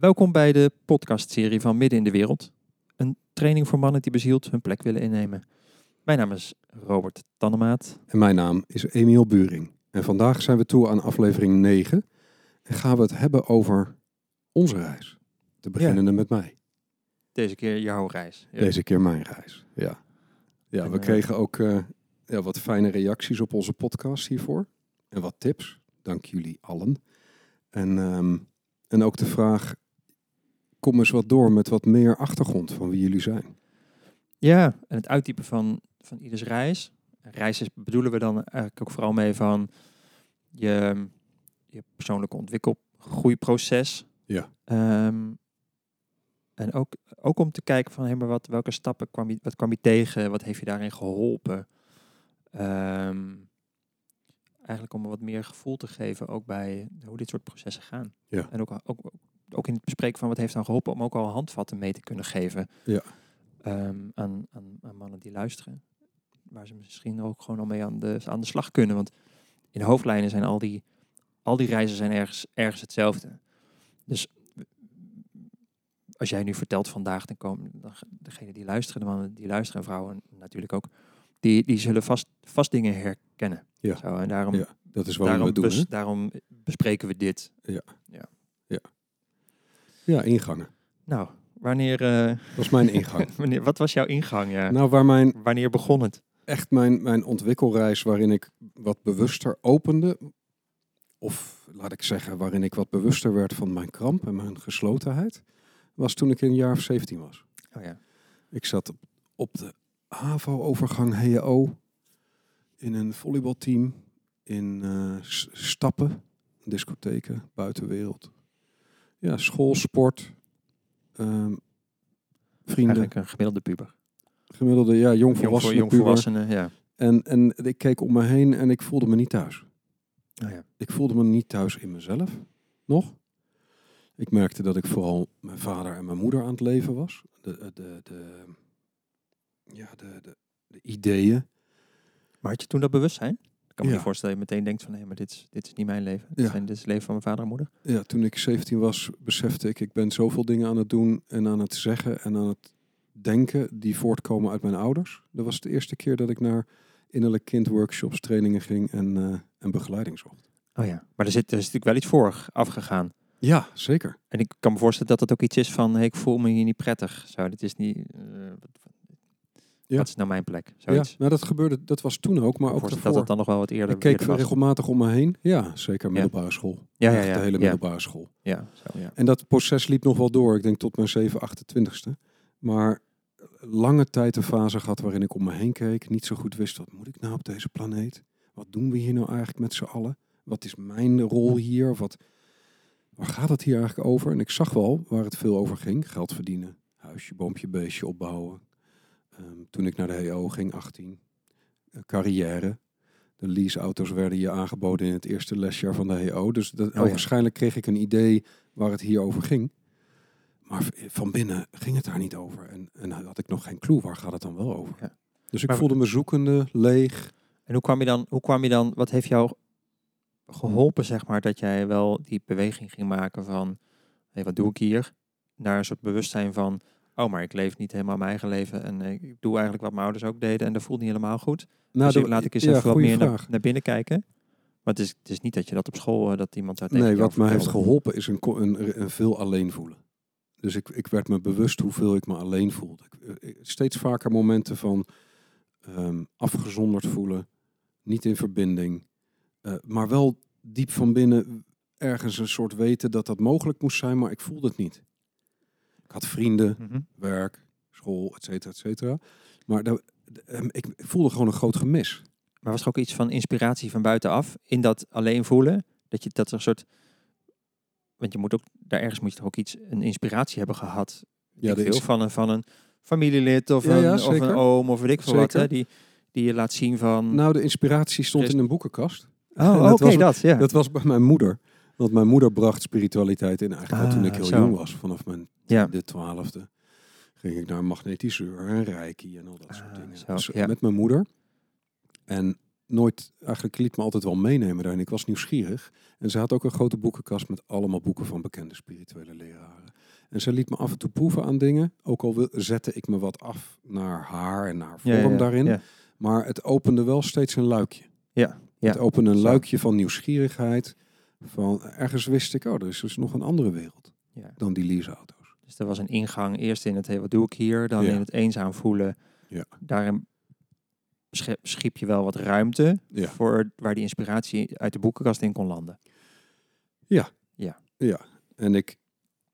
Welkom bij de podcastserie van Midden in de Wereld. Een training voor mannen die bezield hun plek willen innemen. Mijn naam is Robert Tannemaat. En mijn naam is Emiel Buring. En vandaag zijn we toe aan aflevering 9. En gaan we het hebben over onze reis. Te beginnen met mij. Deze keer jouw reis. Ja. Deze keer mijn reis. Ja, ja En, we eh, kregen ook eh, ja, wat fijne reacties op onze podcast hiervoor. En wat tips. Dank jullie allen. En, ehm, en ook de vraag, kom eens wat door met wat meer achtergrond van wie jullie zijn. Ja, en het uittypen van, van ieders reis. Reis is, bedoelen we dan eigenlijk ook vooral mee van je, je persoonlijke ontwikkelgroeiproces. Ja. Ehm, en ook, ook om te kijken van, hé, maar wat, welke stappen kwam je, wat kwam je tegen? Wat heeft je daarin geholpen? Ehm, eigenlijk om wat meer gevoel te geven ook bij hoe dit soort processen gaan. Ja. En ook, ook, ook in het bespreken van wat heeft dan geholpen om ook al handvatten mee te kunnen geven Ja. ehm, aan, aan, aan mannen die luisteren. Waar ze misschien ook gewoon al mee aan de, aan de slag kunnen. Want in hoofdlijnen zijn al die, al die reizen zijn ergens, ergens hetzelfde. Dus als jij nu vertelt vandaag, dan komen dan, degenen die luisteren, de mannen die luisteren en vrouwen natuurlijk ook, die, die zullen vast, vast dingen herkennen. Ja. Zo, en daarom, Ja, Dat is waarom we doen. bes- daarom bespreken we dit. Ja, ingangen. Nou, wanneer, eh, Dat is mijn ingang. wanneer wat was jouw ingang? Ja? nou, waar mijn, Wanneer begon het? echt mijn, mijn ontwikkelreis waarin ik wat bewuster opende. Of laat ik zeggen, waarin ik wat bewuster werd van mijn kramp en mijn geslotenheid. Was toen ik een jaar of 17 was. Oh ja. Ik zat op, op de HAVO-overgang HEO in een volleybalteam in eh, Stappen, discotheken, buitenwereld. Ja, school, sport, ehm, vrienden, Eigenlijk een gemiddelde puber. gemiddelde, ja, Jong, jongvolwassenen. jong puber. volwassenen, ja. En, en ik keek om me heen en ik voelde me niet thuis. Oh ja. Ik voelde me niet thuis in mezelf, nog. Ik merkte dat ik vooral mijn vader en mijn moeder aan het leven was. De, de, de, ja, de, de, de ideeën. Maar had je toen dat bewustzijn? Kan me Ja. niet voorstellen dat je meteen denkt van, hé, maar dit is, dit is niet mijn leven. Dit, Ja. zijn, dit is het leven van mijn vader en moeder. Ja, toen ik 17 was, besefte ik, ik ben zoveel dingen aan het doen en aan het zeggen en aan het denken die voortkomen uit mijn ouders. Dat was de eerste keer dat ik naar innerlijk kind workshops, trainingen ging en, eh, en begeleiding zocht. Oh ja. Maar er zit, er is natuurlijk wel iets voor afgegaan. Ja, zeker. En ik kan me voorstellen dat het ook iets is van, hey, ik voel me hier niet prettig. Zo, dit is niet, eh, Ja. wat is nou mijn plek? Ja, Zoiets. nou dat gebeurde, dat was toen ook, maar ook dat daarvoor. het dan nog wel wat eerder, Ik keek eerder regelmatig om me heen. Ja, zeker middelbare school. Ja, ja, ja. de hele ja. middelbare school. Ja, zo, ja. En dat proces liep nog wel door. Ik denk tot mijn 7, 28ste. Maar lange tijd een fase gehad waarin ik om me heen keek. Niet zo goed wist, wat moet ik nou op deze planeet? Wat doen we hier nou eigenlijk met z'n allen? Wat is mijn rol hier? Wat, waar gaat het hier eigenlijk over? En ik zag wel waar het veel over ging. Geld verdienen, huisje, boompje, beestje opbouwen. Ehm, toen ik naar de HEO ging, 18. Eh, carrière. De leaseauto's werden je aangeboden in het eerste lesjaar van de HEO. Dus dat, ja. waarschijnlijk kreeg ik een idee waar het hier over ging. Maar van binnen ging het daar niet over. En, en had ik nog geen clue, waar gaat het dan wel over? Ja. Dus ik Maar- voelde me zoekende, leeg. En hoe kwam je dan, hoe kwam je dan, wat heeft jou geholpen, zeg maar, dat jij wel die beweging ging maken van, hé, wat doe ik hier? Naar een soort bewustzijn van, oh, maar ik leef niet helemaal mijn eigen leven en eh, ik doe eigenlijk wat mijn ouders ook deden en dat voelt niet helemaal goed. Nou, dus laat ik eens ja, even wat meer naar, binnen kijken. Maar het is, het is niet dat je dat op school, eh, dat iemand daar tegen Nee, wat mij heeft geholpen is een, een, een veel alleen voelen. Dus ik, ik werd me bewust hoeveel ik me alleen voelde. Ik, eh, steeds vaker momenten van ehm, afgezonderd voelen, niet in verbinding, maar wel diep van binnen ergens een soort weten dat dat mogelijk moest zijn, maar ik voelde het niet. Ik had vrienden, Mhm. werk, school, et cetera, et cetera. Maar dat- ehm, ik voelde gewoon een groot gemis. Maar was er ook iets van inspiratie van buitenaf in dat alleen voelen? Dat je dat er een soort. Want je moet ook, daar ergens moet je toch ook iets, een inspiratie hebben gehad. Ja, veel van een, van een familielid of, Ja, een, of een oom of weet ik veel wat. Hè, die, die je laat zien van. Nou, de inspiratie stond in een boekenkast. oh, oké, dat. Ja. Dat was bij mijn moeder. Want mijn moeder bracht spiritualiteit in eigenlijk al toen ik Ah, heel zo. jong was. Vanaf mijn Ja. de twaalfde ging ik naar magnetiseur en reiki en al dat soort Ah, dingen. zo, Dus ja. met mijn moeder. En nooit, eigenlijk liet me altijd wel meenemen daarin. Ik was nieuwsgierig. En ze had ook een grote boekenkast met allemaal boeken van bekende spirituele leraren. En ze liet me af en toe proeven aan dingen. Ook al zette ik me wat af naar haar en naar vorm Ja, ja, daarin. Ja. Maar het opende wel steeds een luikje. Ja. Het opende een luikje van nieuwsgierigheid. Van ergens wist ik, oh, er is dus nog een andere wereld ja. dan die leaseauto's. Dus er was een ingang eerst in het, hey, wat doe ik hier? Dan Ja. in het eenzaam voelen. Ja. Daarin schiep je wel wat ruimte Ja. voor waar die inspiratie uit de boekenkast in kon landen. Ja, en ik,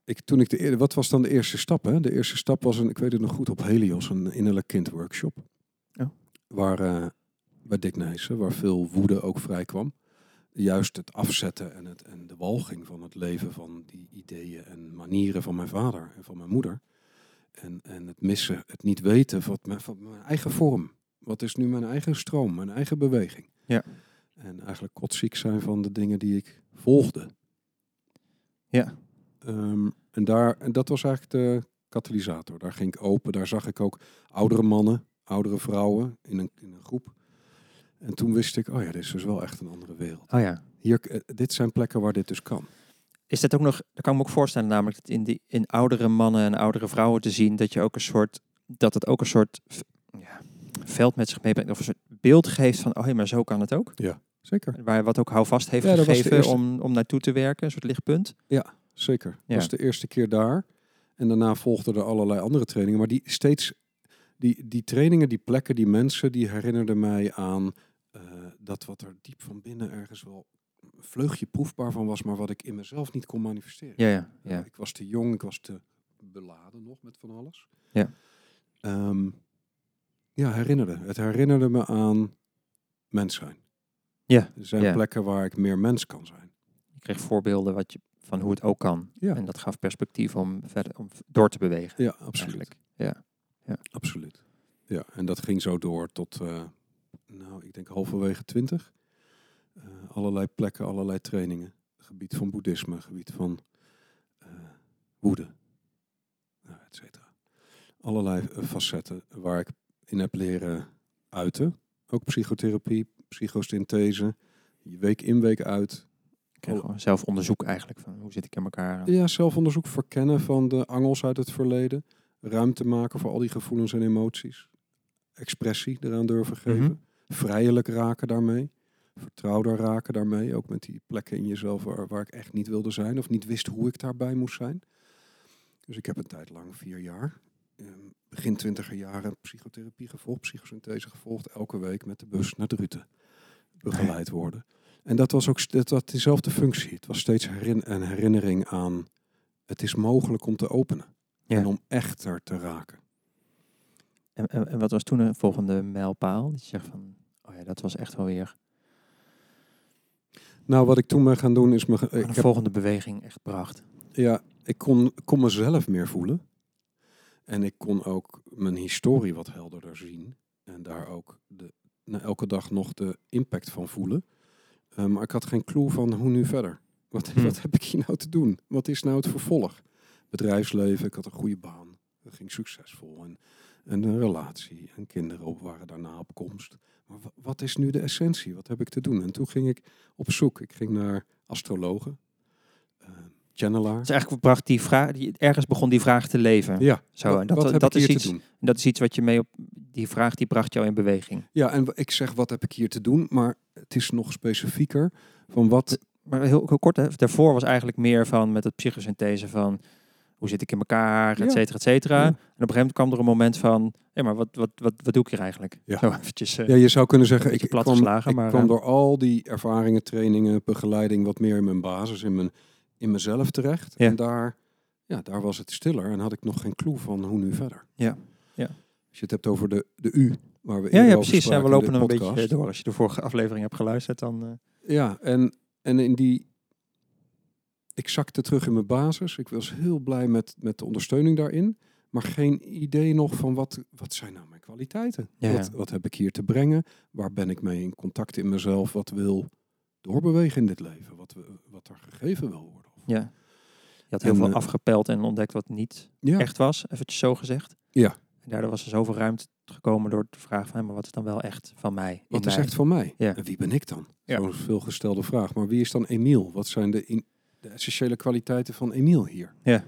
ik toen ik de wat was dan de eerste stap? Hè? De eerste stap was een, ik weet het nog goed, op Helios, een innerlijk kind workshop. Oh. Waar eh, bij Dick Nijssen, waar veel woede ook vrij kwam. Juist het afzetten en, het, en de walging van het leven van die ideeën en manieren van mijn vader en van mijn moeder. En, en het missen, het niet weten van mijn, van mijn eigen vorm. Wat is nu mijn eigen stroom, mijn eigen beweging? Ja. En eigenlijk kotsziek zijn van de dingen die ik volgde. Ja. Ehm, en, daar, en dat was eigenlijk de katalysator. Daar ging ik open. Daar zag ik ook oudere mannen, oudere vrouwen in een, in een groep. En toen wist ik, oh ja, dit is dus wel echt een andere wereld. Oh ja. Hier, eh, dit zijn plekken waar dit dus kan. Is dat ook nog, dat kan ik me ook voorstellen, namelijk dat in, die, in oudere mannen en oudere vrouwen te zien, dat je ook een soort, dat het ook een soort ja, veld met zich meebrengt, of een soort beeld geeft van, oh hé, maar zo kan het ook. Zeker, Waar wat ook houvast heeft Ja, gegeven om, om naartoe te werken, een soort lichtpunt. zeker. Dat Ja. was de eerste keer daar. En daarna volgden er allerlei andere trainingen. Maar die steeds, die, die trainingen, die plekken, die mensen, die herinnerden mij aan eh, dat wat er diep van binnen ergens wel een vleugje proefbaar van was, maar wat ik in mezelf niet kon manifesteren. Ja, ja, Ja, ja. ik was te jong, ik was te beladen nog met van alles. Ja. Ehm, ja, herinnerde. Het herinnerde me aan mens zijn. Ja, Er zijn ja. plekken waar ik meer mens kan zijn. Je kreeg voorbeelden wat je, van hoe het ook kan. Ja. En dat gaf perspectief om verder om door te bewegen. Ja, absoluut. Eigenlijk. Ja. Absoluut. Ja, en dat ging zo door tot, eh, nou, ik denk halverwege twintig. Eh, allerlei plekken, allerlei trainingen. Gebied van boeddhisme, gebied van eh, woede, nou, et cetera. Allerlei eh, facetten waar ik in heb leren uiten. Ook psychotherapie, psychosynthese. Week in, week uit. Zelf onderzoek eigenlijk van hoe zit ik in elkaar. Ja, zelfonderzoek verkennen van de angels uit het verleden. Ruimte maken voor al die gevoelens en emoties. Expressie eraan durven geven. Mhm. Vrijelijk raken daarmee. Vertrouwder raken daarmee. Ook met die plekken in jezelf waar, waar ik echt niet wilde zijn. Of niet wist hoe ik daarbij moest zijn. Dus ik heb een tijd lang, vier jaar, eh, begin twintiger jaren, psychotherapie gevolgd. Psychosynthese gevolgd. Elke week met de bus naar Druten. Begeleid worden. En dat was ook dat had dezelfde functie. Het was steeds herin, een herinnering aan het is mogelijk om te openen. Ja. En om echter te raken. En, en, en wat was toen een volgende mijlpaal? Dat je zegt van, oh ja, dat was echt wel weer Nou, wat ik toen ben gaan doen is me. Ik heb, volgende beweging echt bracht. ja, ik kon, kon mezelf meer voelen. En ik kon ook mijn historie wat helderder zien. En daar ook de, na elke dag nog de impact van voelen. Eh, maar ik had geen clue van hoe nu verder. Wat, Hmm. wat heb ik hier nou te doen? Wat is nou het vervolg? Bedrijfsleven, ik had een goede baan. Dat ging succesvol. En, en een relatie en kinderen op waren daarna op komst. Maar wa- wat is nu de essentie? Wat heb ik te doen? En toen ging ik op zoek. Ik ging naar astrologen, eh channelaar. Dus eigenlijk bracht die vraag, die, ergens begon die vraag te leven. Ja, Zo, wat, en dat- wat heb dat ik is hier iets- te doen? En dat is iets wat je mee op, die vraag die bracht jou in beweging. Ja, en ik zeg wat heb ik hier te doen, maar het is nog specifieker van wat... Maar heel, heel kort, hè, daarvoor was eigenlijk meer van met het psychosynthese van hoe zit ik in elkaar, et cetera, et cetera. Ja. En op een gegeven moment kwam er een moment van, hé, maar wat, wat, wat, wat doe ik hier eigenlijk? Ja. Zo eventjes. eh, Ja, je zou kunnen zeggen, ik, plat kwam, geslagen, ik maar, kwam eh, door al die ervaringen, trainingen, begeleiding wat meer in mijn basis, in, mijn, in mezelf terecht. Ja. En daar, ja, daar was het stiller en had ik nog geen clue van hoe nu verder. Ja. Ja. Als je het hebt over de, de U, waar we ja, ja, precies. Ja, we lopen een podcast. beetje door. Als je de vorige aflevering hebt geluisterd, dan... eh, Ja, en, en in die... Ik zakte terug in mijn basis. Ik was heel blij met, met de ondersteuning daarin. Maar geen idee nog van wat, wat zijn nou mijn kwaliteiten? Ja, Wat, wat heb ik hier te brengen? Waar ben ik mee in contact in mezelf? Wat wil doorbewegen in dit leven? Wat, wat er gegeven wil worden? ja. Je had heel En, veel eh, afgepeld en ontdekt wat niet Ja, echt was, eventjes zo gezegd. Ja. En daardoor was er zoveel ruimte gekomen door te vragen van, maar wat is dan wel echt van mij? Wat is mij? echt van mij? Ja. En wie ben ik dan? Ja. Zo'n veelgestelde vraag. Maar wie is dan Emiel? Wat zijn de, in, de essentiële kwaliteiten van Emiel hier? Ja.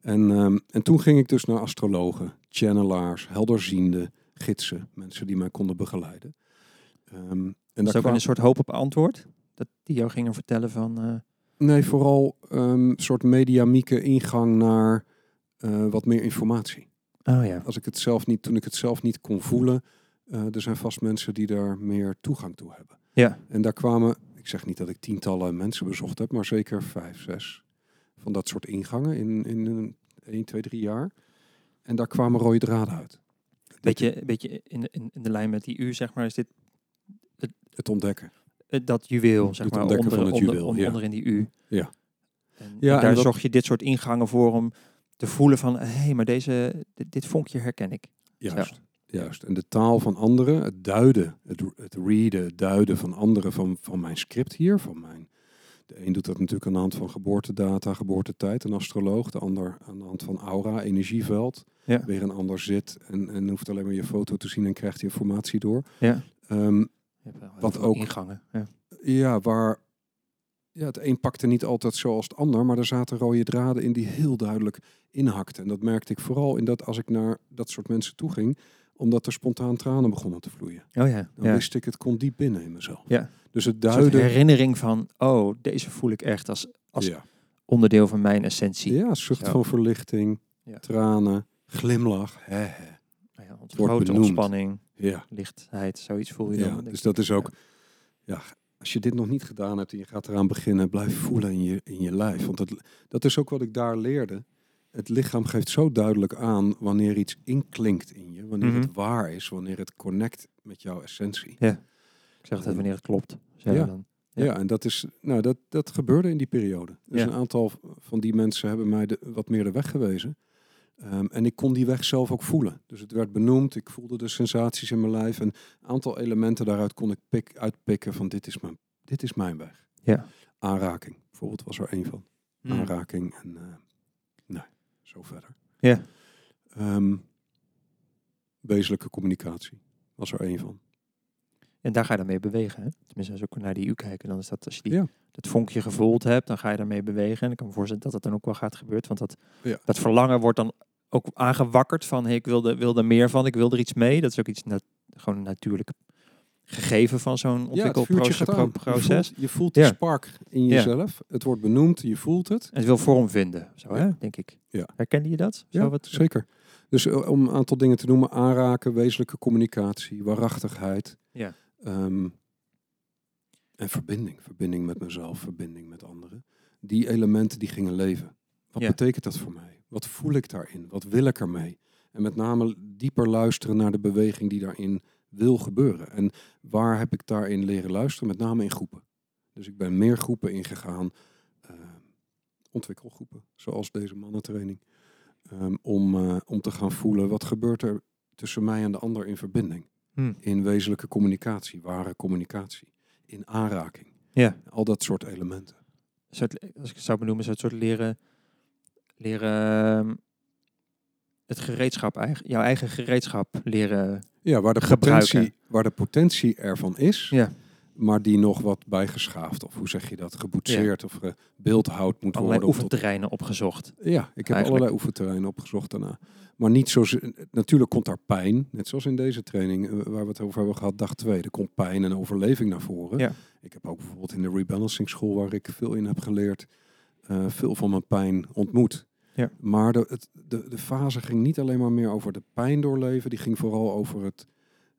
En, ehm, en toen ging ik dus naar astrologen, channelaars, helderziende, gidsen. Mensen die mij konden begeleiden. Ehm, en Is daar kwam, een soort hoop op antwoord? Dat die jou gingen vertellen van, eh, Nee, vooral ehm, een soort mediamieke ingang naar eh, wat meer informatie. oh ja, Als ik het zelf niet, toen ik het zelf niet kon voelen, eh, er zijn vast mensen die daar meer toegang toe hebben. ja, En daar kwamen, ik zeg niet dat ik tientallen mensen bezocht heb, maar zeker vijf, zes van dat soort ingangen in, in een 1, 2, 3 jaar. En daar kwamen rode draden uit. beetje, beetje in, in, in de lijn met die u, zeg maar, is dit Het ontdekken. eh, dat juweel, zeg Het maar, ontdekken onder, van het juweel, onder, ja. onder in die u. Ja. En, Ja, en daar zocht je dit soort ingangen voor om te voelen van, hé, hey, maar deze, dit, dit vonkje herken ik. Juist. Juist. En de taal van anderen, het duiden, het, het readen, het duiden van anderen van, van mijn script hier, van mijn. De een doet dat natuurlijk aan de hand van geboortedata, geboortetijd, een astroloog. De ander aan de hand van aura, energieveld. Ja. Weer een ander zit en, en hoeft alleen maar je foto te zien en krijgt die informatie door. Ja. Ehm, Wat ook- ingangen. Ja. Ja, waar ja, het een pakte niet altijd zoals het ander, maar er zaten rode draden in die heel duidelijk inhakten. En dat merkte ik vooral in dat als ik naar dat soort mensen toe ging, omdat er spontaan tranen begonnen te vloeien. Oh ja, Dan ja. wist ik, het kon diep binnen in mezelf. Ja. Dus het Een duiden. herinnering van, oh, deze voel ik echt als, als ja. onderdeel van mijn essentie. ja, zucht Zo. van verlichting, Ja. tranen, glimlach. Hè. Nou ja, grote ontspanning, Ja, lichtheid, zoiets voel je ja, dan. dus ik. dat is ook. Ja. Ja, als je dit nog niet gedaan hebt en je gaat eraan beginnen, blijf voelen in je, in je lijf. Want dat, dat is ook wat ik daar leerde. Het lichaam geeft zo duidelijk aan wanneer iets inklinkt in je, wanneer Mhm. het waar is, wanneer het connect met jouw essentie. Ik zeg altijd wanneer het klopt. Zeggen Ja. dan. Ja, Ja. en dat, is, nou, dat, dat gebeurde in die periode. Dus Ja. een aantal van die mensen hebben mij de, wat meer de weg gewezen. Ehm, en ik kon die weg zelf ook voelen. Dus het werd benoemd, ik voelde de sensaties in mijn lijf. En een aantal elementen daaruit kon ik pik, uitpikken van dit is, mijn, dit is mijn weg. Ja. Aanraking, bijvoorbeeld, was er één van. Mm. Aanraking en uh, nee, zo verder. Ja. Ehm, wezenlijke communicatie was er één van. En daar ga je dan mee bewegen. Hè? Tenminste, als ik naar die U kijken, dan is dat als je die, Ja. dat vonkje gevoeld hebt, dan ga je daarmee bewegen. En ik kan me voorstellen dat het dan ook wel gaat gebeuren. Want dat, Ja. dat verlangen wordt dan ook aangewakkerd van hey, ik wil, er, wil er meer van, ik wil er iets mee. Dat is ook iets nat- gewoon een natuurlijk gegeven van zo'n Ja, ontwikkelproces. aan. Je je voelt die Ja. spark in Ja. jezelf. Het wordt benoemd, je voelt het. En het wil vorm vinden, zo, hè, Ja. denk ik. Ja. Herkende je dat? Zo Ja, wat, zeker. Dus eh, om een aantal dingen te noemen. Aanraken, wezenlijke communicatie, waarachtigheid. Ja. ehm, en verbinding. Verbinding met mezelf, verbinding met anderen. Die elementen die gingen leven. Wat Ja. betekent dat voor mij? Wat voel ik daarin? Wat wil ik ermee? En met name dieper luisteren naar de beweging die daarin wil gebeuren. En waar heb ik daarin leren luisteren? Met name in groepen. Dus ik ben meer groepen ingegaan. eh, ontwikkelgroepen, zoals deze mannentraining. Ehm, om, eh, om te gaan voelen wat gebeurt er tussen mij en de ander in verbinding. Hm. In wezenlijke communicatie, ware communicatie. In aanraking. Ja. Al dat soort elementen. Soort, als ik het zou benoemen, is het soort leren, leren ehm, het gereedschap, eigen, jouw eigen gereedschap leren. Ja, waar de, Gebruiken. potentie, waar de potentie ervan is, Ja. maar die nog wat bijgeschaafd, of hoe zeg je dat, geboetseerd of gebeeldhouwd moet Allerlei worden. tot- oefenterreinen opgezocht. Ja, ik heb Eigenlijk. allerlei oefenterreinen opgezocht daarna. Maar niet zo. Natuurlijk komt daar pijn, net zoals in deze training eh, waar we het over hebben gehad, dag 2. Er komt pijn en overleving naar voren. Ja. Ik heb ook bijvoorbeeld in de rebalancing school, waar ik veel in heb geleerd, eh, veel van mijn pijn ontmoet. Ja. Maar de, het, de, de fase ging niet alleen maar meer over de pijn doorleven, die ging vooral over het,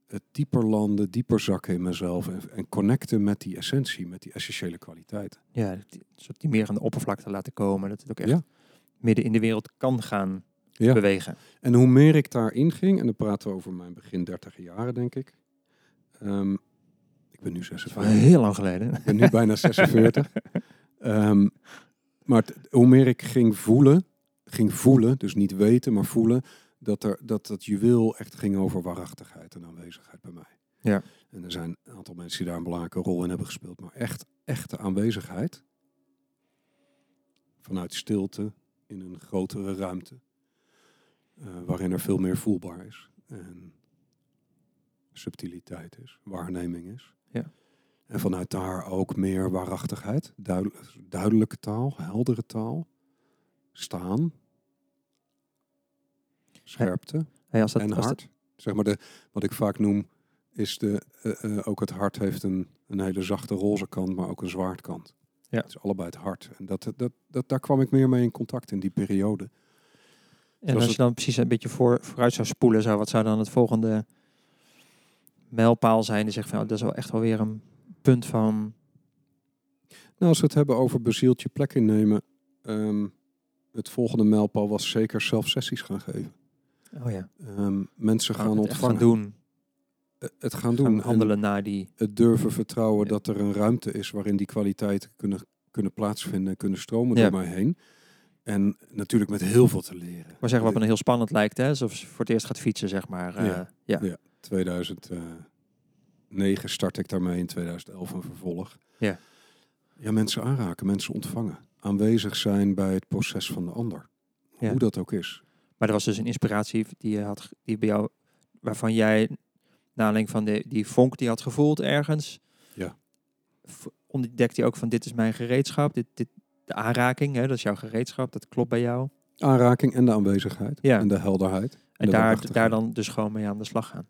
het dieper landen, dieper zakken in mezelf en, en connecten met die essentie, met die essentiële kwaliteiten. Ja, die, soort die meer aan de oppervlakte laten komen. Dat het ook echt Ja. midden in de wereld kan gaan Ja. bewegen. En hoe meer ik daarin ging, en dan praten we over mijn begin dertig jaren, denk ik. Ehm, ik ben nu Dat is wel 46. heel lang geleden. Ik ben nu bijna 46. Ehm, maar hoe meer ik ging voelen, ging voelen, dus niet weten, maar voelen, dat er, dat, dat juweel echt ging over waarachtigheid en aanwezigheid bij mij. Ja. En er zijn een aantal mensen die daar een belangrijke rol in hebben gespeeld, maar echt, echte aanwezigheid. Vanuit stilte, in een grotere ruimte, eh, waarin er veel meer voelbaar is. En subtiliteit is, waarneming is. Ja. En vanuit daar ook meer waarachtigheid, duidel- duidelijke taal, heldere taal, staan, scherpte Hey, als dat, en dat- hart. Zeg maar de, wat ik vaak noem, is de, eh, eh, ook het hart heeft een, een hele zachte roze kant, maar ook een zwaardkant. Ja. Het is allebei het hart. En dat, dat, dat, daar kwam ik meer mee in contact in die periode. en als je dan precies een beetje voor, vooruit zou spoelen, zou, wat zou dan het volgende mijlpaal zijn? Die zegt van, oh, dat is wel echt wel weer een punt van... Nou, als we het hebben over bezield je plek innemen, ehm, het volgende mijlpaal was zeker zelf sessies gaan geven. Oh ja, Ehm, mensen gaan ontvangen. gaan doen. Eh, Het gaan doen. Gaan en handelen naar die... het durven vertrouwen Ja. dat er een ruimte is waarin die kwaliteiten kunnen, kunnen plaatsvinden en kunnen stromen Ja. door mij heen. En natuurlijk met heel veel te leren. Maar zeggen wat me heel spannend lijkt, hè? Alsof ze voor het eerst gaat fietsen, zeg maar. eh, Ja. ja. Ja. 2009 start ik daarmee, in 2011 een vervolg. Ja. Ja, mensen aanraken, mensen ontvangen. Aanwezig zijn bij het proces van de ander. Ja. Hoe dat ook is. Maar er was dus een inspiratie die je had, die bij jou, waarvan jij, aanleiding van de, die vonk die je had gevoeld ergens, Ja. ontdekte je ook van dit is mijn gereedschap, dit, dit, de aanraking, hè, dat is jouw gereedschap, dat klopt bij jou. Aanraking en de aanwezigheid. Ja. En de helderheid. En de daar, daar dan dus gewoon mee aan de slag gaan.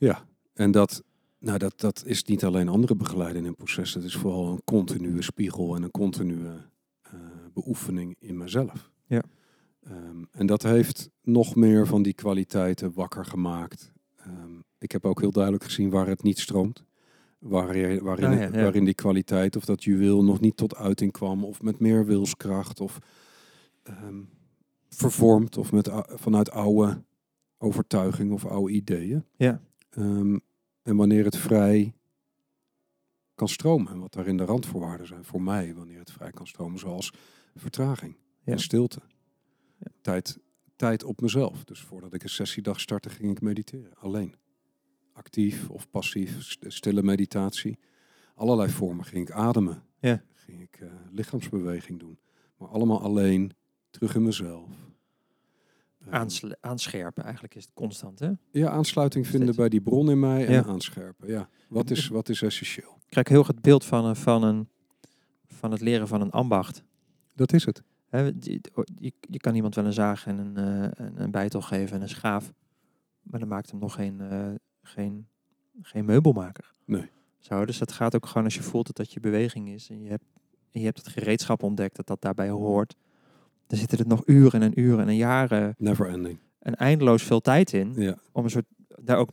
Ja, en dat, nou dat, dat is niet alleen andere begeleiding in proces. Het is vooral een continue spiegel en een continue eh, beoefening in mezelf. Ja. Ehm, en dat heeft nog meer van die kwaliteiten wakker gemaakt. Ehm, ik heb ook heel duidelijk gezien waar het niet stroomt. Waar, waarin, Ah, ja, ja. waarin die kwaliteit of dat juweel nog niet tot uiting kwam. Of met meer wilskracht. Of ehm, vervormd. Of met, vanuit oude overtuiging of oude ideeën. Ja. En wanneer het vrij kan stromen. En wat daarin de randvoorwaarden zijn voor mij. Wanneer het vrij kan stromen. Zoals vertraging Ja. en stilte. Ja. Tijd, tijd op mezelf. Dus voordat ik een sessiedag startte ging ik mediteren. Alleen. Actief of passief. st- Stille meditatie. Allerlei vormen ging ik ademen. Ja. Ging ik eh, lichaamsbeweging doen. Maar allemaal alleen. Terug in mezelf. Aansle- aanscherpen, eigenlijk is het constant, hè? ja, aansluiting vinden bij die bron in mij en Ja. aanscherpen. Ja. Wat, is, wat is essentieel? Ik krijg heel het beeld van, van, een, van het leren van een ambacht. Dat is het. Je, je kan iemand wel een zaag en een, eh, een, een bijtel geven en een schaaf. Maar dan maakt hem nog geen, eh, geen, geen meubelmaker. Nee. Zo, dus dat gaat ook gewoon als je voelt dat dat je beweging is. En je hebt, en je hebt het gereedschap ontdekt dat dat daarbij hoort. Dan zitten er nog uren en uren en jaren Never ending. en eindeloos veel tijd in. Ja. Om een soort, daar ook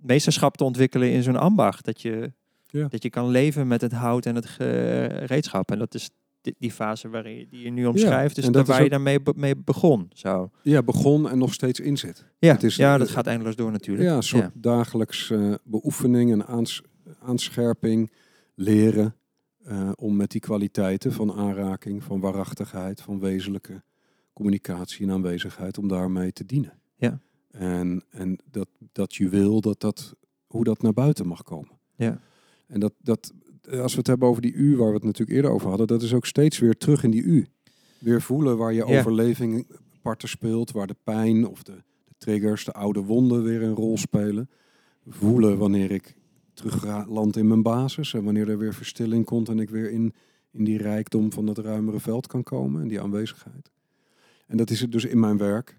meesterschap te ontwikkelen in zo'n ambacht. Dat je, Ja. dat je kan leven met het hout en het gereedschap. En dat is die, die fase waarin je, die je nu omschrijft. dus en daar dat is waar je daarmee be- mee begon. Zo. ja, begon en nog steeds inzit. Ja, Het is- ja, dat gaat eindeloos door natuurlijk. Ja, een soort dagelijks eh, beoefening en aans, aanscherping, leren eh, om met die kwaliteiten van aanraking, van waarachtigheid, van wezenlijke communicatie en aanwezigheid, om daarmee te dienen. Ja. En, en dat, dat juweel, dat dat, hoe dat naar buiten mag komen. Ja. En dat, dat, als we het hebben over die U, waar we het natuurlijk eerder over hadden, dat is ook steeds weer terug in die U. Weer voelen waar je Ja. overleving parten speelt, waar de pijn of de, de triggers, de oude wonden weer een rol spelen. Voelen wanneer ik terug land in mijn basis en wanneer er weer verstilling komt en ik weer in, in die rijkdom van dat ruimere veld kan komen en die aanwezigheid. En dat is het dus in mijn werk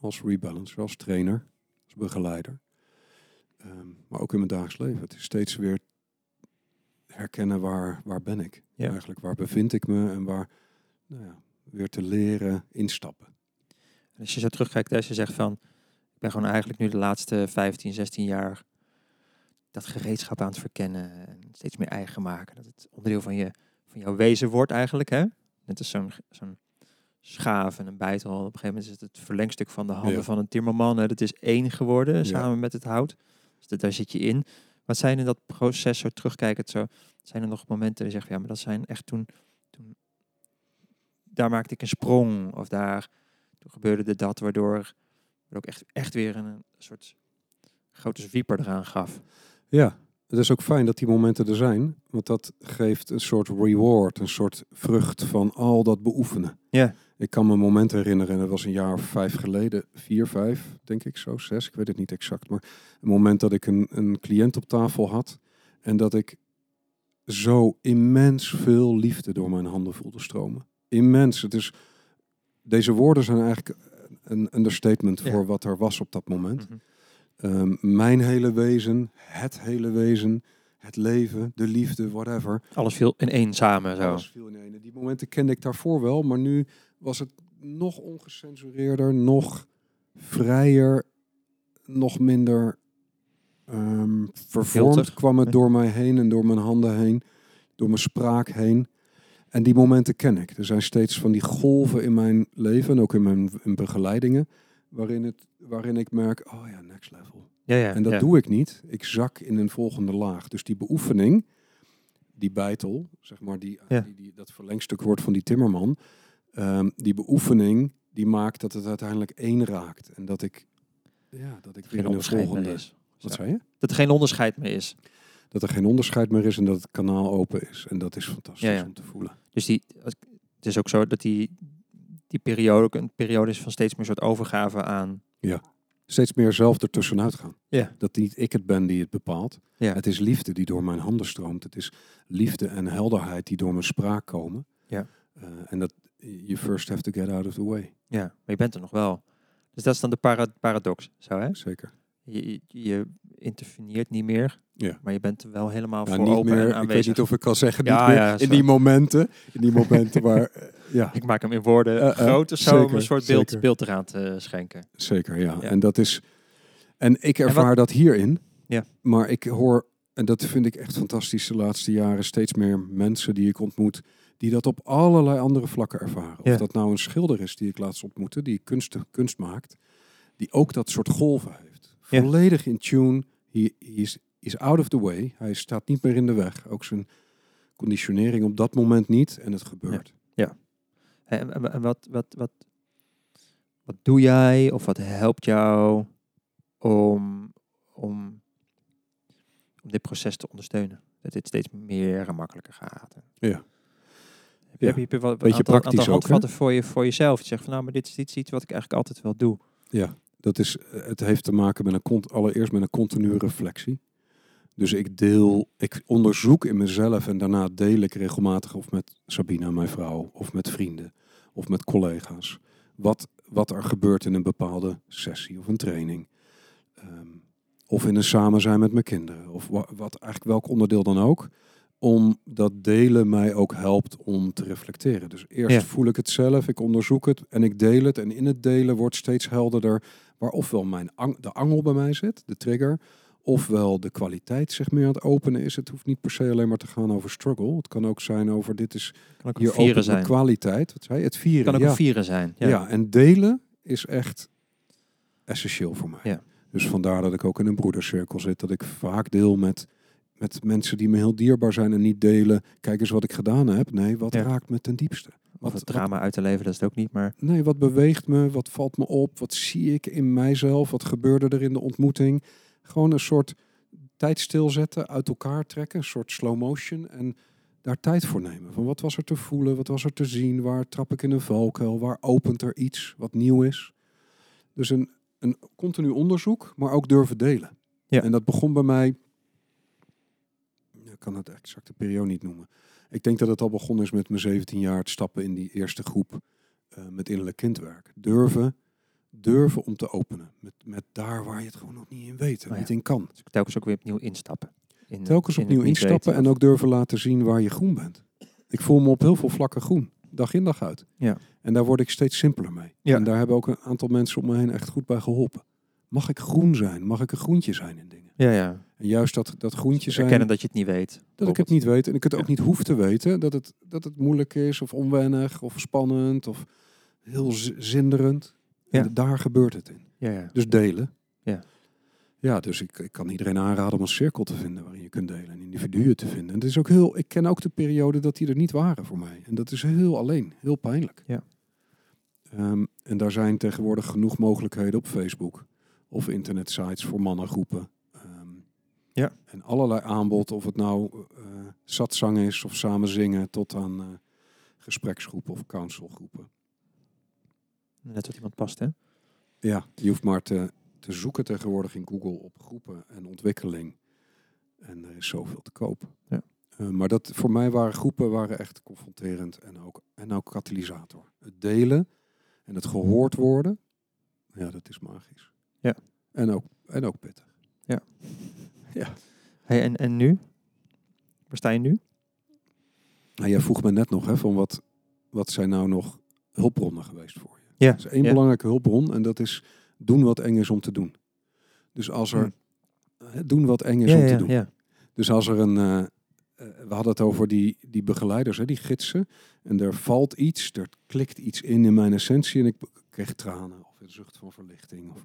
als rebalancer, als trainer, als begeleider. Ehm, maar ook in mijn dagelijks leven. Het is steeds weer herkennen waar, waar ben ik. Ja. Eigenlijk waar bevind ik me en waar nou ja, weer te leren instappen. En Als je zo terugkijkt, als je zegt van, ik ben gewoon eigenlijk nu de laatste 15, 16 jaar dat gereedschap aan het verkennen en steeds meer eigen maken. Dat het onderdeel van, je, van jouw wezen wordt eigenlijk, hè? Net als zo'n zo'n schaaf en een bijtel. Op een gegeven moment is het het verlengstuk van de handen Ja. van een timmerman. Hè? Dat is één geworden, samen met het hout. Dus dat, daar zit je in. Wat zijn in dat proces, zo terugkijkend, zo, zijn er nog momenten die van, ja, maar dat zijn echt toen, toen, daar maakte ik een sprong. Of daar, toen gebeurde er dat, waardoor er ook echt, echt weer een, een soort grote zwieper eraan gaf. Ja, het is ook fijn dat die momenten er zijn, want dat geeft een soort reward, een soort vrucht van al dat beoefenen. Ja. Ik kan me momenten herinneren, en dat was een jaar of vijf geleden, vier, vijf, denk ik zo, zes, ik weet het niet exact. Maar een moment dat ik een, een cliënt op tafel had en dat ik zo immens veel liefde door mijn handen voelde stromen. Immens. Het is, deze woorden zijn eigenlijk een understatement Ja. voor wat er was op dat moment. Mhm. Ehm, mijn hele wezen, het hele wezen, het leven, de liefde, whatever. Alles viel in één samen zo. Alles viel in één. Die momenten kende ik daarvoor wel, maar nu was het nog ongecensureerder, nog vrijer, nog minder ehm, vervormd kwam het door mij heen en door mijn handen heen, door mijn spraak heen. En die momenten ken ik. Er zijn steeds van die golven in mijn leven en ook in mijn in begeleidingen, waarin, het, waarin ik merk, oh ja, next level. Ja, ja. En dat ja. doe ik niet. Ik zak in een volgende laag. Dus die beoefening, die bijtel, zeg maar, die, Ja. die, die, dat verlengstuk wordt van die timmerman. ehm, die beoefening, die maakt dat het uiteindelijk één raakt. En dat ik, ja, dat ik weer in meer volgende... is. Wat zei je? Dat er geen onderscheid meer is. Dat er geen onderscheid meer is en dat het kanaal open is. En dat is fantastisch Ja, ja. om te voelen. Dus die, het is ook zo dat die, die periode ook een periode is van steeds meer soort overgave aan. Steeds meer zelf ertussenuit gaan. Ja. Dat niet ik het ben die het bepaalt. Ja. Het is liefde die door mijn handen stroomt. Het is liefde en helderheid die door mijn spraak komen. Ja. Eh, en dat you first have to get out of the way. Ja, maar je bent er nog wel. Dus dat is dan de para- paradox, zo hè? Zeker. Je, je, interveneert niet meer, Ja. maar je bent er wel helemaal Ja, voor niet open en meer, ik weet niet of ik kan zeggen, Ja, niet meer ja, in die momenten, in die momenten waar, eh, ja, Ik maak hem in woorden groot of zo, om een soort beeld, zeker. beeld eraan te schenken. zeker, ja. En dat is, en ik ervaar dat hierin, Ja. maar ik hoor, en dat vind ik echt fantastisch de laatste jaren, steeds meer mensen die ik ontmoet, die dat op allerlei andere vlakken ervaren. Of dat nou een schilder is die ik laatst ontmoette, die kunst, kunst maakt, die ook dat soort golven heeft. Ja. Volledig in tune, he, he is, is out of the way, hij staat niet meer in de weg. Ook zijn conditionering op dat moment niet en het gebeurt. En, en- en wat, wat, wat, wat doe jij of wat helpt jou om, om, om dit proces te ondersteunen? Dat dit steeds meer en makkelijker gaat. Ja. Heb je, Ja. heb je wat, Beetje aantal, praktisch aantal ook, voor, je, voor jezelf? Je zegt van nou, maar dit is iets, iets wat ik eigenlijk altijd wel doe. Ja, dat is, eh, het heeft te maken met een allereerst met een continue reflectie. Dus ik deel, ik onderzoek in mezelf en daarna deel ik regelmatig of met Sabina, mijn vrouw, of met vrienden, of met collega's. Wat, wat er gebeurt in een bepaalde sessie of een training. Ehm, of in een samen zijn met mijn kinderen. Of wa- wat eigenlijk welk onderdeel dan ook. Omdat delen mij ook helpt om te reflecteren. Dus eerst Ja. voel ik het zelf, ik onderzoek het en ik deel het. En in het delen wordt steeds helderder waar ofwel mijn de angel bij mij zit, de trigger, ofwel de kwaliteit zich meer aan het openen is. Het hoeft niet per se alleen maar te gaan over struggle. Het kan ook zijn over dit is hier vieren zijn. kwaliteit. Wat zei je? Het vieren. Kan ook ja. een vieren zijn. Ja. Ja. en delen is echt essentieel voor mij. Ja. Dus vandaar dat ik ook in een broedercirkel zit. Dat ik vaak deel met, met mensen die me heel dierbaar zijn en niet delen. Kijk eens wat ik gedaan heb. Nee, wat Ja. raakt me ten diepste? Of Wat, het drama uit te leven, dat is het ook niet. Maar Nee, wat beweegt me? Wat valt me op? Wat zie ik in mijzelf? Wat gebeurde er in de ontmoeting? Gewoon een soort tijd stilzetten, uit elkaar trekken, een soort slow motion en daar tijd voor nemen. Van wat was er te voelen? Wat was er te zien? Waar trap ik in een valkuil? Waar opent er iets wat nieuw is? Dus een, een continu onderzoek, maar ook durven delen. Ja. En dat begon bij mij, ik kan het exacte periode niet noemen. Ik denk dat het al begonnen is met mijn 17 jaar het stappen in die eerste groep eh, met innerlijk kindwerk. Durven, durven om te openen. Met, met daar waar je het gewoon nog niet in weet en Oh ja. niet in kan. dus telkens ook weer opnieuw instappen. In, Telkens in opnieuw instappen en ook durven laten zien waar je groen bent. Ik voel me op heel veel vlakken groen. Dag in dag uit. Ja. En daar word ik steeds simpeler mee. Ja. En daar hebben ook een aantal mensen om me heen echt goed bij geholpen. Mag ik groen zijn? Mag ik een groentje zijn in dingen? Ja, ja. En juist dat, dat groentje zijn, Erkennen dat je het niet weet. dat ik het niet weet en ik het ook niet hoef te weten. Dat het, dat het moeilijk is of onwennig of spannend of heel zinderend. Ja. En daar gebeurt het in. Ja, ja. Dus delen. Ja. Ja, dus ik, ik kan iedereen aanraden om een cirkel te vinden waarin je kunt delen en individuen te vinden. En het is ook heel, ik ken ook de periode dat die er niet waren voor mij. En dat is heel alleen, heel pijnlijk. Ja. Ehm, en daar zijn tegenwoordig genoeg mogelijkheden op Facebook of internetsites voor mannengroepen. Ja. En allerlei aanbod, of het nou eh satsang is of samen zingen, tot aan eh, gespreksgroepen of counselgroepen. Net wat iemand past, hè? Ja, je hoeft maar te, te zoeken tegenwoordig in Google op groepen en ontwikkeling. En er is zoveel te koop. Ja. Eh, maar dat, voor mij waren groepen waren echt confronterend en ook, en ook katalysator. Het delen en het gehoord worden, ja, dat is magisch. Ja. En ook, en ook pittig. Hey, en, en nu? Waar sta je nu? Nou, jij vroeg me net nog, hè, van wat, wat zijn nou nog hulpbronnen geweest voor je? Ja. Er is één ja. belangrijke hulpbron en dat is doen wat eng is om te doen. Dus als er hè, doen wat eng is. Ja, om te ja, doen. ja. Dus als er een, eh, eh, we hadden het over die, die begeleiders, hè, die gidsen, en er valt iets, er klikt iets in in mijn essentie en ik kreeg tranen of een zucht van verlichting. Of,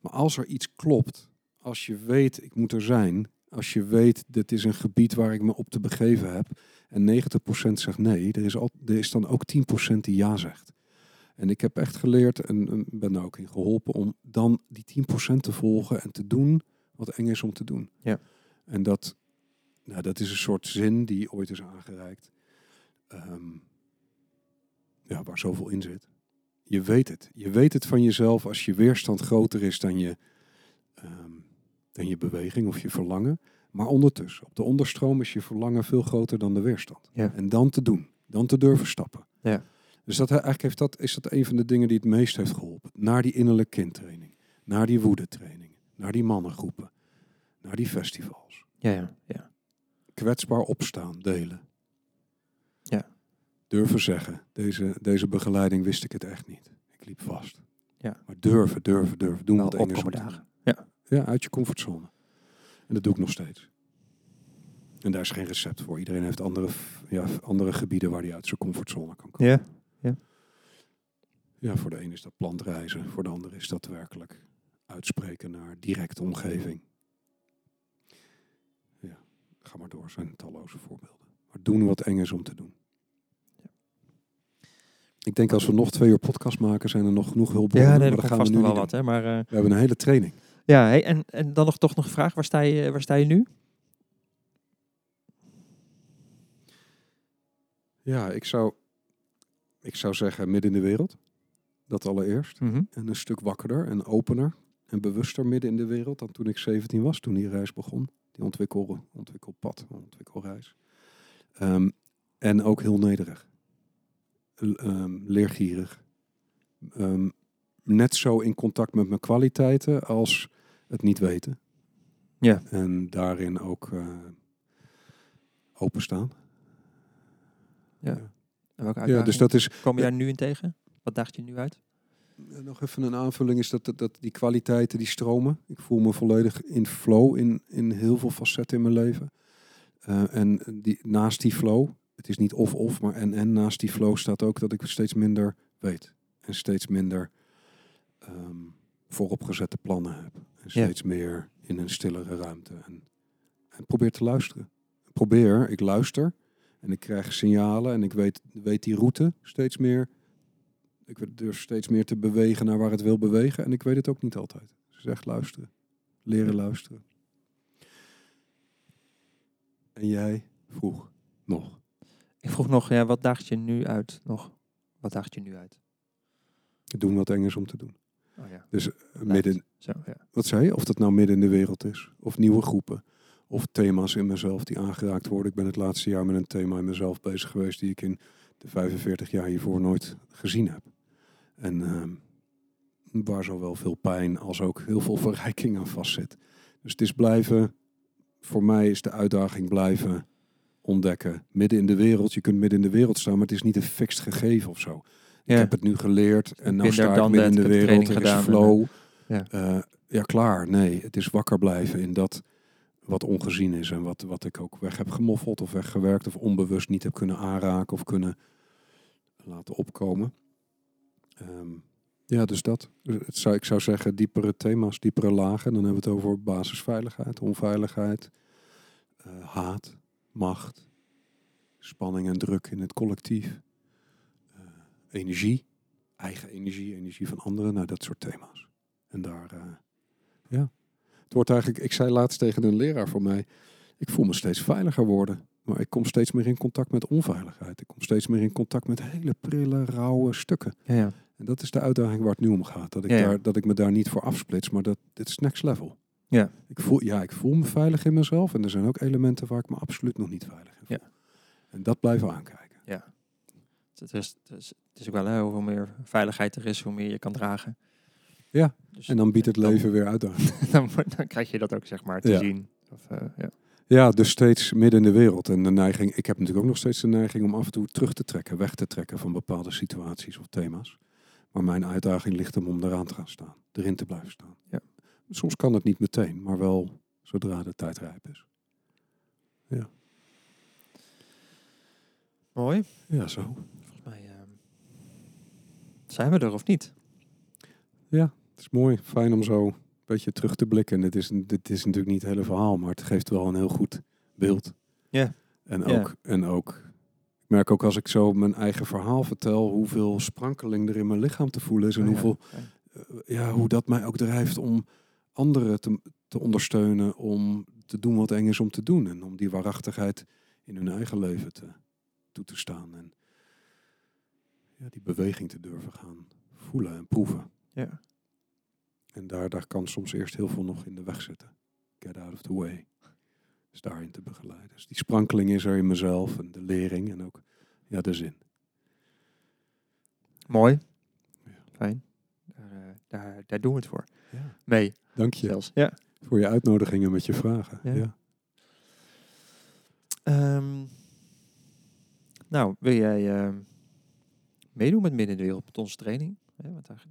maar als er iets klopt, als je weet ik moet er zijn, als je weet dit is een gebied waar ik me op te begeven heb en 90% zegt nee, er is, al, er is dan ook 10% die ja zegt. En ik heb echt geleerd en, en ben daar ook in geholpen om dan die 10% te volgen en te doen wat eng is om te doen. Ja. En dat, nou, dat is een soort zin die ooit is aangereikt. Ehm, ja, waar zoveel in zit. Je weet het. Je weet het van jezelf als je weerstand groter is dan je, ehm, dan je beweging of je verlangen. Maar ondertussen, op de onderstroom is je verlangen veel groter dan de weerstand. Ja. En dan te doen. Dan te durven stappen. Ja. Dus dat, eigenlijk heeft dat, is dat een van de dingen die het meest heeft geholpen. Naar die innerlijk kindtraining. Naar die woedetraining. Naar die mannengroepen. Naar die festivals. Ja, ja, ja. Kwetsbaar opstaan, delen. Ja. Durven zeggen, deze, deze begeleiding wist ik het echt niet. Ik liep vast. Ja. Maar durven, durven, durven. Doen Wel wat eng Ja. Ja, uit je comfortzone. En dat doe ik nog steeds. En daar is geen recept voor. Iedereen heeft andere, ja, andere gebieden waar hij uit zijn comfortzone kan komen. Ja. Ja, voor de een is dat plantreizen. Voor de ander is dat werkelijk uitspreken naar directe omgeving. Ja, ga maar door. Er zijn talloze voorbeelden. Maar doen wat eng is om te doen. Ik denk als we nog twee uur podcast maken, zijn er nog genoeg hulpbronnen. Ja, maar nee, dat er gaan we vast nu wel wat, hè. Maar eh, We hebben een hele training. Ja, hey, en, en dan nog toch nog een vraag. Waar sta je, waar sta je nu? Ja, ik zou, ik zou zeggen midden in de wereld. Dat allereerst. Mhm. En een stuk wakkerder en opener en bewuster midden in de wereld dan toen ik 17 was, toen die reis begon. Die ontwikkel, ontwikkelpad, ontwikkelreis. Ehm, en ook heel nederig. Ehm, leergierig. Ehm, net zo in contact met mijn kwaliteiten als het niet weten. Ja. En daarin ook eh, openstaan. Ja. En welke ja, uitdagingen dus dat is kom je daar nu in tegen? Wat daagt je nu uit? Eh, Nog even een aanvulling is dat, dat, dat die kwaliteiten die stromen. Ik voel me volledig in flow in, in heel veel facetten in mijn leven. Eh, en die, naast die flow, het is niet of-of, maar en-en, naast die flow staat ook dat ik steeds minder weet. En steeds minder ehm, vooropgezette plannen heb. En Ja. steeds meer in een stillere ruimte. En, en probeer te luisteren. Probeer, ik luister en ik krijg signalen en ik weet, weet die route steeds meer ik durf steeds meer te bewegen naar waar het wil bewegen. En ik weet het ook niet altijd. Dus echt luisteren. Leren luisteren. En jij vroeg nog. Ik vroeg nog, ja, wat daagt je nu uit? Nog, wat daagt je nu uit? Doen wat eng is om te doen. Oh ja, Dus eh, midden, zo, ja. wat zei je? Of dat nou midden in de wereld is. Of nieuwe groepen. Of thema's in mezelf die aangeraakt worden. Ik ben het laatste jaar met een thema in mezelf bezig geweest. Die ik in de 45 jaar hiervoor nooit gezien heb. En ehm, waar zowel veel pijn als ook heel veel verrijking aan vastzit. Dus het is blijven, voor mij is de uitdaging blijven ontdekken. Midden in de wereld, je kunt midden in de wereld staan, maar het is niet een fixed gegeven of zo. Ja. Ik heb het nu geleerd en nu sta ik midden in de wereld, er is flow. ja. Eh, ja, klaar. Nee, het is wakker blijven in dat wat ongezien is en wat, wat ik ook weg heb gemoffeld of weggewerkt of onbewust niet heb kunnen aanraken of kunnen laten opkomen. Ehm, ja, dus dat. Het zou, ik zou zeggen diepere thema's, diepere lagen. Dan hebben we het over basisveiligheid, onveiligheid, eh, haat, macht, spanning en druk in het collectief, eh, energie, eigen energie, energie van anderen, nou dat soort thema's. En daar, eh, ja. Het wordt eigenlijk, ik zei laatst tegen een leraar van mij, ik voel me steeds veiliger worden. Maar ik kom steeds meer in contact met onveiligheid. Ik kom steeds meer in contact met hele prille, rauwe stukken. Ja, ja. En dat is de uitdaging waar het nu om gaat. Dat ik, Ja, ja. Daar, dat ik me daar niet voor afsplits, maar dat dit is next level. Ja. Ik voel, ja, ik voel me veilig in mezelf. En er zijn ook elementen waar ik me absoluut nog niet veilig in voel. Ja. En dat blijven we aankijken. Het is, het is, het is ook wel, hè, hoe meer veiligheid er is, hoe meer je kan dragen. Ja, Dus En dan biedt het dan- leven weer uitdaging. dan, krijg je dat ook, zeg maar, te Ja. zien. Of, eh, ja. Ja, dus steeds midden in de wereld. En de neiging, ik heb natuurlijk ook nog steeds de neiging om af en toe terug te trekken, weg te trekken van bepaalde situaties of thema's. Maar mijn uitdaging ligt hem om eraan te gaan staan, erin te blijven staan. Ja. Soms kan het niet meteen, maar wel zodra de tijd rijp is. Mooi. Ja, zo. Zijn we er of niet? Het is mooi, fijn om zo een beetje terug te blikken. En dit is, dit is natuurlijk niet het hele verhaal, maar het geeft wel een heel goed beeld. Ja. En Ja. ook, en ook, ik merk ook als ik zo mijn eigen verhaal vertel, hoeveel sprankeling er in mijn lichaam te voelen is. En Oh ja, hoeveel, eh, ja, hoe dat mij ook drijft om anderen te, te ondersteunen, om te doen wat eng is om te doen. En om die waarachtigheid in hun eigen leven te, toe te staan. En ja, die beweging te durven gaan voelen en proeven. Ja. En daar, daar kan soms eerst heel veel nog in de weg zitten. Get out of the way. Dus daarin te begeleiden. Dus die sprankeling is er in mezelf en de lering en ook ja, de zin. Mooi. Ja. Fijn. Daar, eh, daar, daar doen we het voor. Ja. Mee, Dank je zelfs. Ja. voor je uitnodigingen met je vragen. Ja. Ja. Ehm, nou, wil jij ehm, meedoen met Midden in de Wereld met onze training? Ja, want daar,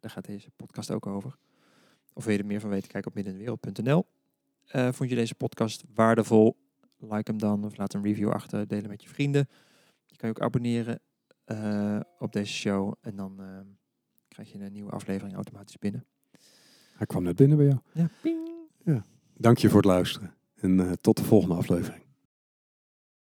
daar, gaat deze podcast ook over. Of wil je er meer van weten, kijk op middenindewereld.nl. Eh vond je deze podcast waardevol? Like hem dan of laat een review achter. Deel hem met je vrienden. Je kan je ook abonneren eh, op deze show. En dan ehm, krijg je een nieuwe aflevering automatisch binnen. Hij kwam net binnen bij jou. Ja, ping. Dank je voor het luisteren. En eh, tot de volgende aflevering.